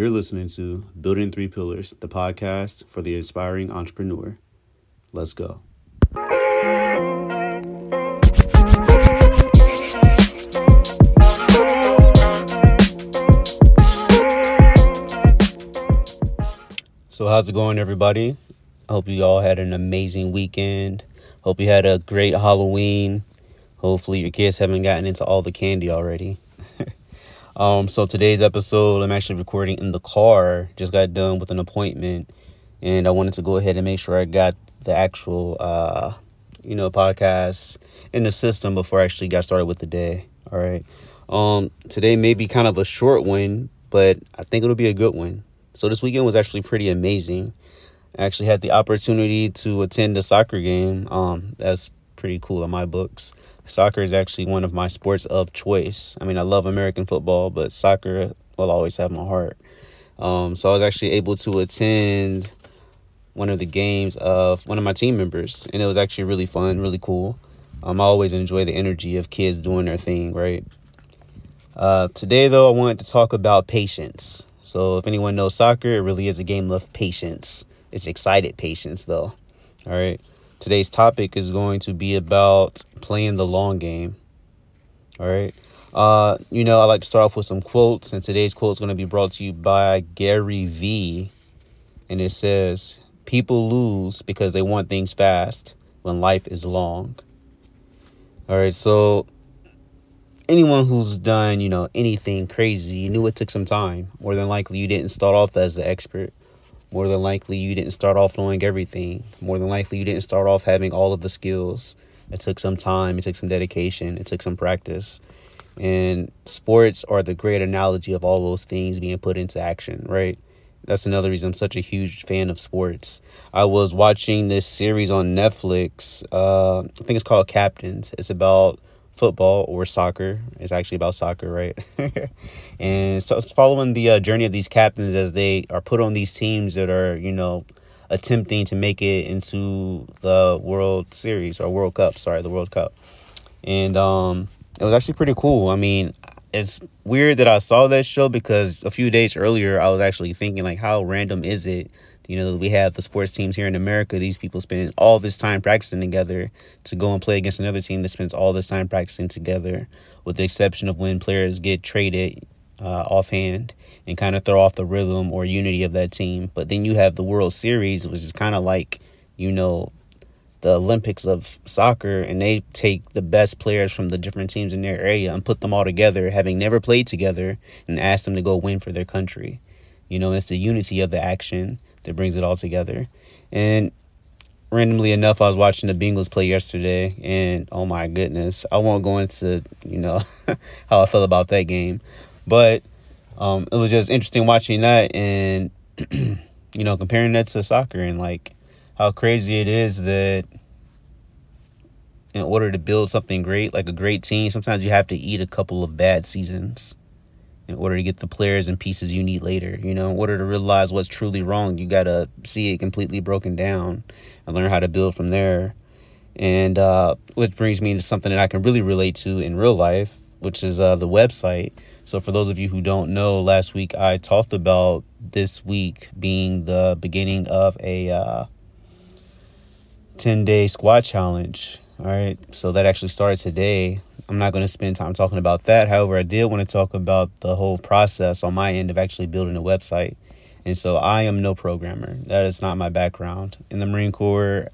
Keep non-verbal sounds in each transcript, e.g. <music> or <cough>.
You're listening to Building Three Pillars, the podcast for the aspiring entrepreneur. Let's go. So, how's it going, everybody? Hope you all had an amazing weekend. Hope you had a great Halloween. Hopefully, your kids haven't gotten into all the candy already. Um, so today's episode, I'm actually recording in the car. Just got done with an appointment, and I wanted to go ahead and make sure I got the actual, uh, you know, podcast in the system before I actually got started with the day. All right. Um, today may be kind of a short one, but I think it'll be a good one. So this weekend was actually pretty amazing. I actually had the opportunity to attend a soccer game. Um, that's pretty cool in my books. Soccer is actually one of my sports of choice. I mean, I love American football, but soccer will always have my heart. Um, so I was actually able to attend one of the games of one of my team members, and it was actually really fun, really cool. Um, I always enjoy the energy of kids doing their thing, right? Uh, today, though, I wanted to talk about patience. So, if anyone knows soccer, it really is a game of patience. It's excited patience, though. All right. Today's topic is going to be about playing the long game. All right. Uh, you know, I like to start off with some quotes, and today's quote is going to be brought to you by Gary Vee. And it says, People lose because they want things fast when life is long. All right. So, anyone who's done, you know, anything crazy, you knew it took some time. More than likely, you didn't start off as the expert. More than likely, you didn't start off knowing everything. More than likely, you didn't start off having all of the skills. It took some time, it took some dedication, it took some practice. And sports are the great analogy of all those things being put into action, right? That's another reason I'm such a huge fan of sports. I was watching this series on Netflix. Uh, I think it's called Captains. It's about football or soccer. It's actually about soccer, right? <laughs> and so it's following the uh, journey of these captains as they are put on these teams that are, you know, attempting to make it into the World Series or World Cup. Sorry, the World Cup. And um, it was actually pretty cool. I mean, it's weird that I saw that show because a few days earlier I was actually thinking like, how random is it you know, we have the sports teams here in America. These people spend all this time practicing together to go and play against another team that spends all this time practicing together, with the exception of when players get traded uh, offhand and kind of throw off the rhythm or unity of that team. But then you have the World Series, which is kind of like, you know, the Olympics of soccer, and they take the best players from the different teams in their area and put them all together, having never played together, and ask them to go win for their country. You know, it's the unity of the action that brings it all together. And randomly enough, I was watching the Bengals play yesterday, and oh my goodness, I won't go into you know <laughs> how I felt about that game, but um, it was just interesting watching that and <clears throat> you know comparing that to soccer and like how crazy it is that in order to build something great, like a great team, sometimes you have to eat a couple of bad seasons in order to get the players and pieces you need later. You know, in order to realize what's truly wrong, you got to see it completely broken down and learn how to build from there. And uh, which brings me to something that I can really relate to in real life, which is uh, the website. So, for those of you who don't know, last week I talked about this week being the beginning of a uh, 10 day squat challenge. All right. So, that actually started today. I'm not going to spend time talking about that. However, I did want to talk about the whole process on my end of actually building a website. And so I am no programmer. That is not my background. In the Marine Corps,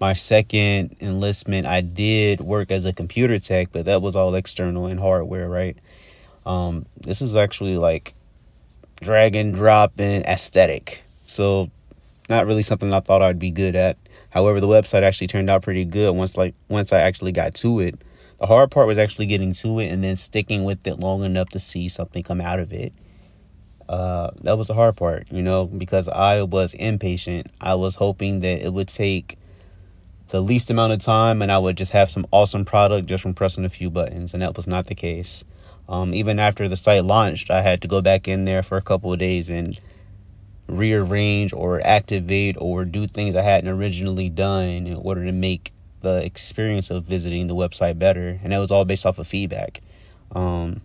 my second enlistment, I did work as a computer tech, but that was all external and hardware, right? Um, this is actually like drag and drop and aesthetic. So not really something I thought I'd be good at. However, the website actually turned out pretty good once like once I actually got to it. The hard part was actually getting to it and then sticking with it long enough to see something come out of it. Uh, that was the hard part, you know, because I was impatient. I was hoping that it would take the least amount of time and I would just have some awesome product just from pressing a few buttons, and that was not the case. Um, even after the site launched, I had to go back in there for a couple of days and rearrange or activate or do things I hadn't originally done in order to make the experience of visiting the website better, and that was all based off of feedback. Um,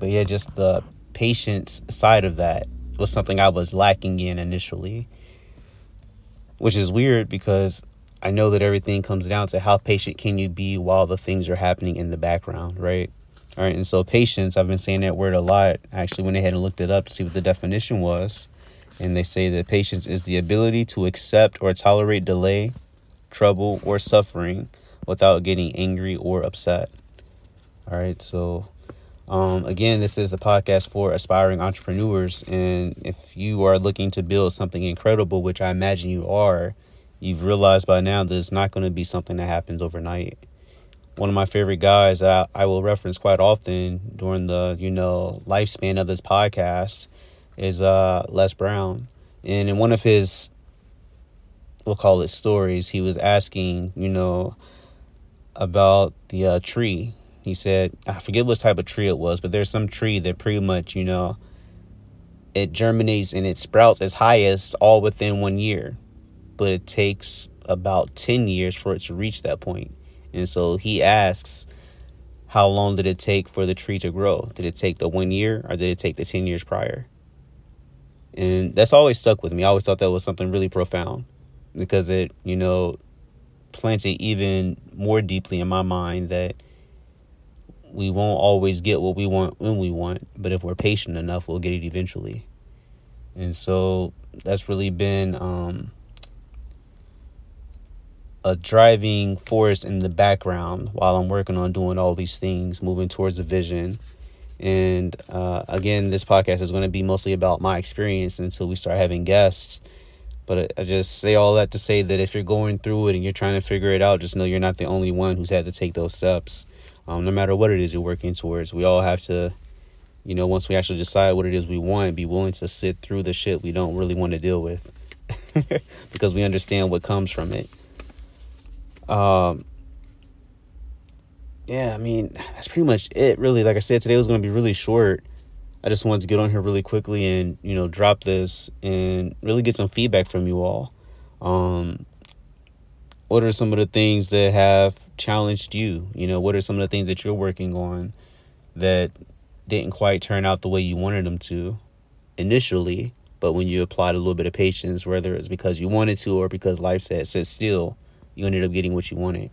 but yeah, just the patience side of that was something I was lacking in initially. Which is weird because I know that everything comes down to how patient can you be while the things are happening in the background, right? All right, and so patience, I've been saying that word a lot. I actually went ahead and looked it up to see what the definition was. And they say that patience is the ability to accept or tolerate delay, trouble, or suffering without getting angry or upset. All right, so um, again, this is a podcast for aspiring entrepreneurs. And if you are looking to build something incredible, which I imagine you are, you've realized by now that it's not going to be something that happens overnight. One of my favorite guys that I, will reference quite often during the, you know, lifespan of this podcast is uh, Les Brown. And in one of his, we'll call it stories, he was asking, you know, about the uh, tree he said, I forget what type of tree it was, but there's some tree that pretty much, you know, it germinates and it sprouts as highest all within one year. But it takes about 10 years for it to reach that point. And so he asks, how long did it take for the tree to grow? Did it take the one year or did it take the 10 years prior? And that's always stuck with me. I always thought that was something really profound because it, you know, planted even more deeply in my mind that we won't always get what we want when we want, but if we're patient enough, we'll get it eventually. And so that's really been um, a driving force in the background while I'm working on doing all these things, moving towards a vision. And uh, again, this podcast is going to be mostly about my experience until we start having guests. But I just say all that to say that if you're going through it and you're trying to figure it out, just know you're not the only one who's had to take those steps um, no matter what it is you're working towards. We all have to, you know, once we actually decide what it is we want, be willing to sit through the shit we don't really want to deal with <laughs> because we understand what comes from it. Um, yeah, I mean, that's pretty much it, really. Like I said, today was going to be really short. I just wanted to get on here really quickly and, you know, drop this and really get some feedback from you all. Um, what are some of the things that have challenged you? You know, what are some of the things that you're working on that didn't quite turn out the way you wanted them to initially, but when you applied a little bit of patience, whether it's because you wanted to or because life said sit still, you ended up getting what you wanted.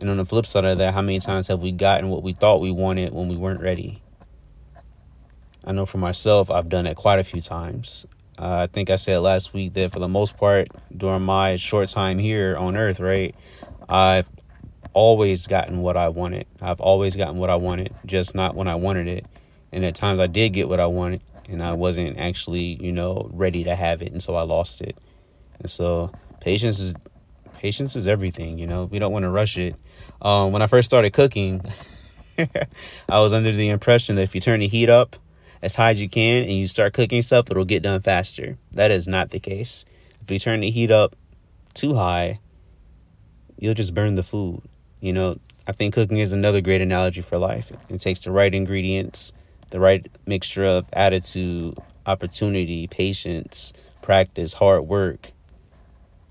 And on the flip side of that, how many times have we gotten what we thought we wanted when we weren't ready? I know for myself, I've done it quite a few times. Uh, I think I said last week that for the most part, during my short time here on Earth, right, I've always gotten what I wanted. I've always gotten what I wanted, just not when I wanted it. And at times I did get what I wanted, and I wasn't actually, you know, ready to have it, and so I lost it. And so patience is patience is everything. You know, we don't want to rush it. Um, when I first started cooking, <laughs> I was under the impression that if you turn the heat up as high as you can and you start cooking stuff, it'll get done faster. That is not the case. If you turn the heat up too high, you'll just burn the food. You know, I think cooking is another great analogy for life. It takes the right ingredients, the right mixture of attitude, opportunity, patience, practice, hard work,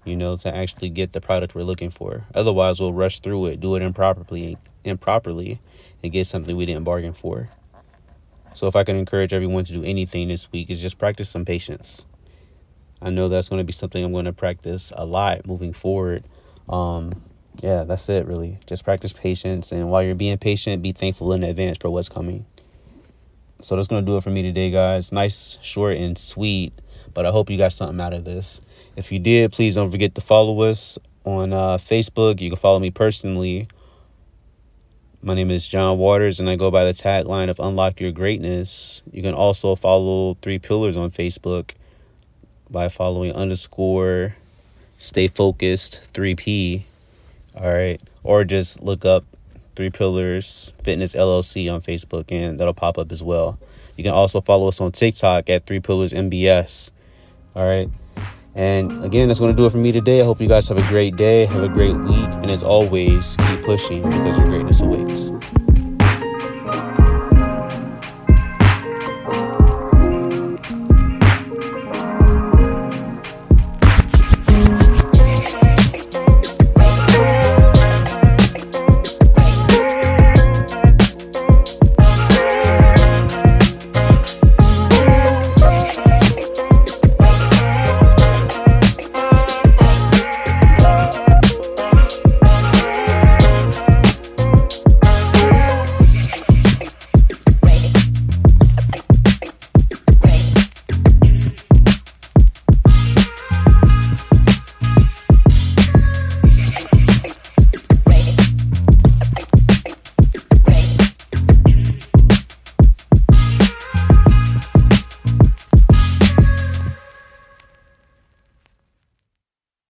you know, to actually get the product we're looking for. Otherwise, we'll rush through it, do it improperly, improperly, and get something we didn't bargain for. So if I can encourage everyone to do anything this week is just practice some patience. I know that's going to be something I'm going to practice a lot moving forward. Um, yeah, that's it really. Just practice patience and while you're being patient, be thankful in advance for what's coming. So that's going to do it for me today, guys. Nice, short, and sweet. But I hope you got something out of this. If you did, please don't forget to follow us on uh, Facebook. You can follow me personally my name is John Waters, and I go by the tagline of Unlock Your Greatness. You can also follow Three Pillars on Facebook by following underscore stay focused 3P. All right. Or just look up Three Pillars Fitness LLC on Facebook, and that'll pop up as well. You can also follow us on TikTok at Three Pillars MBS. All right. And again, that's going to do it for me today. I hope you guys have a great day, have a great week, and as always, keep pushing because your greatness awaits.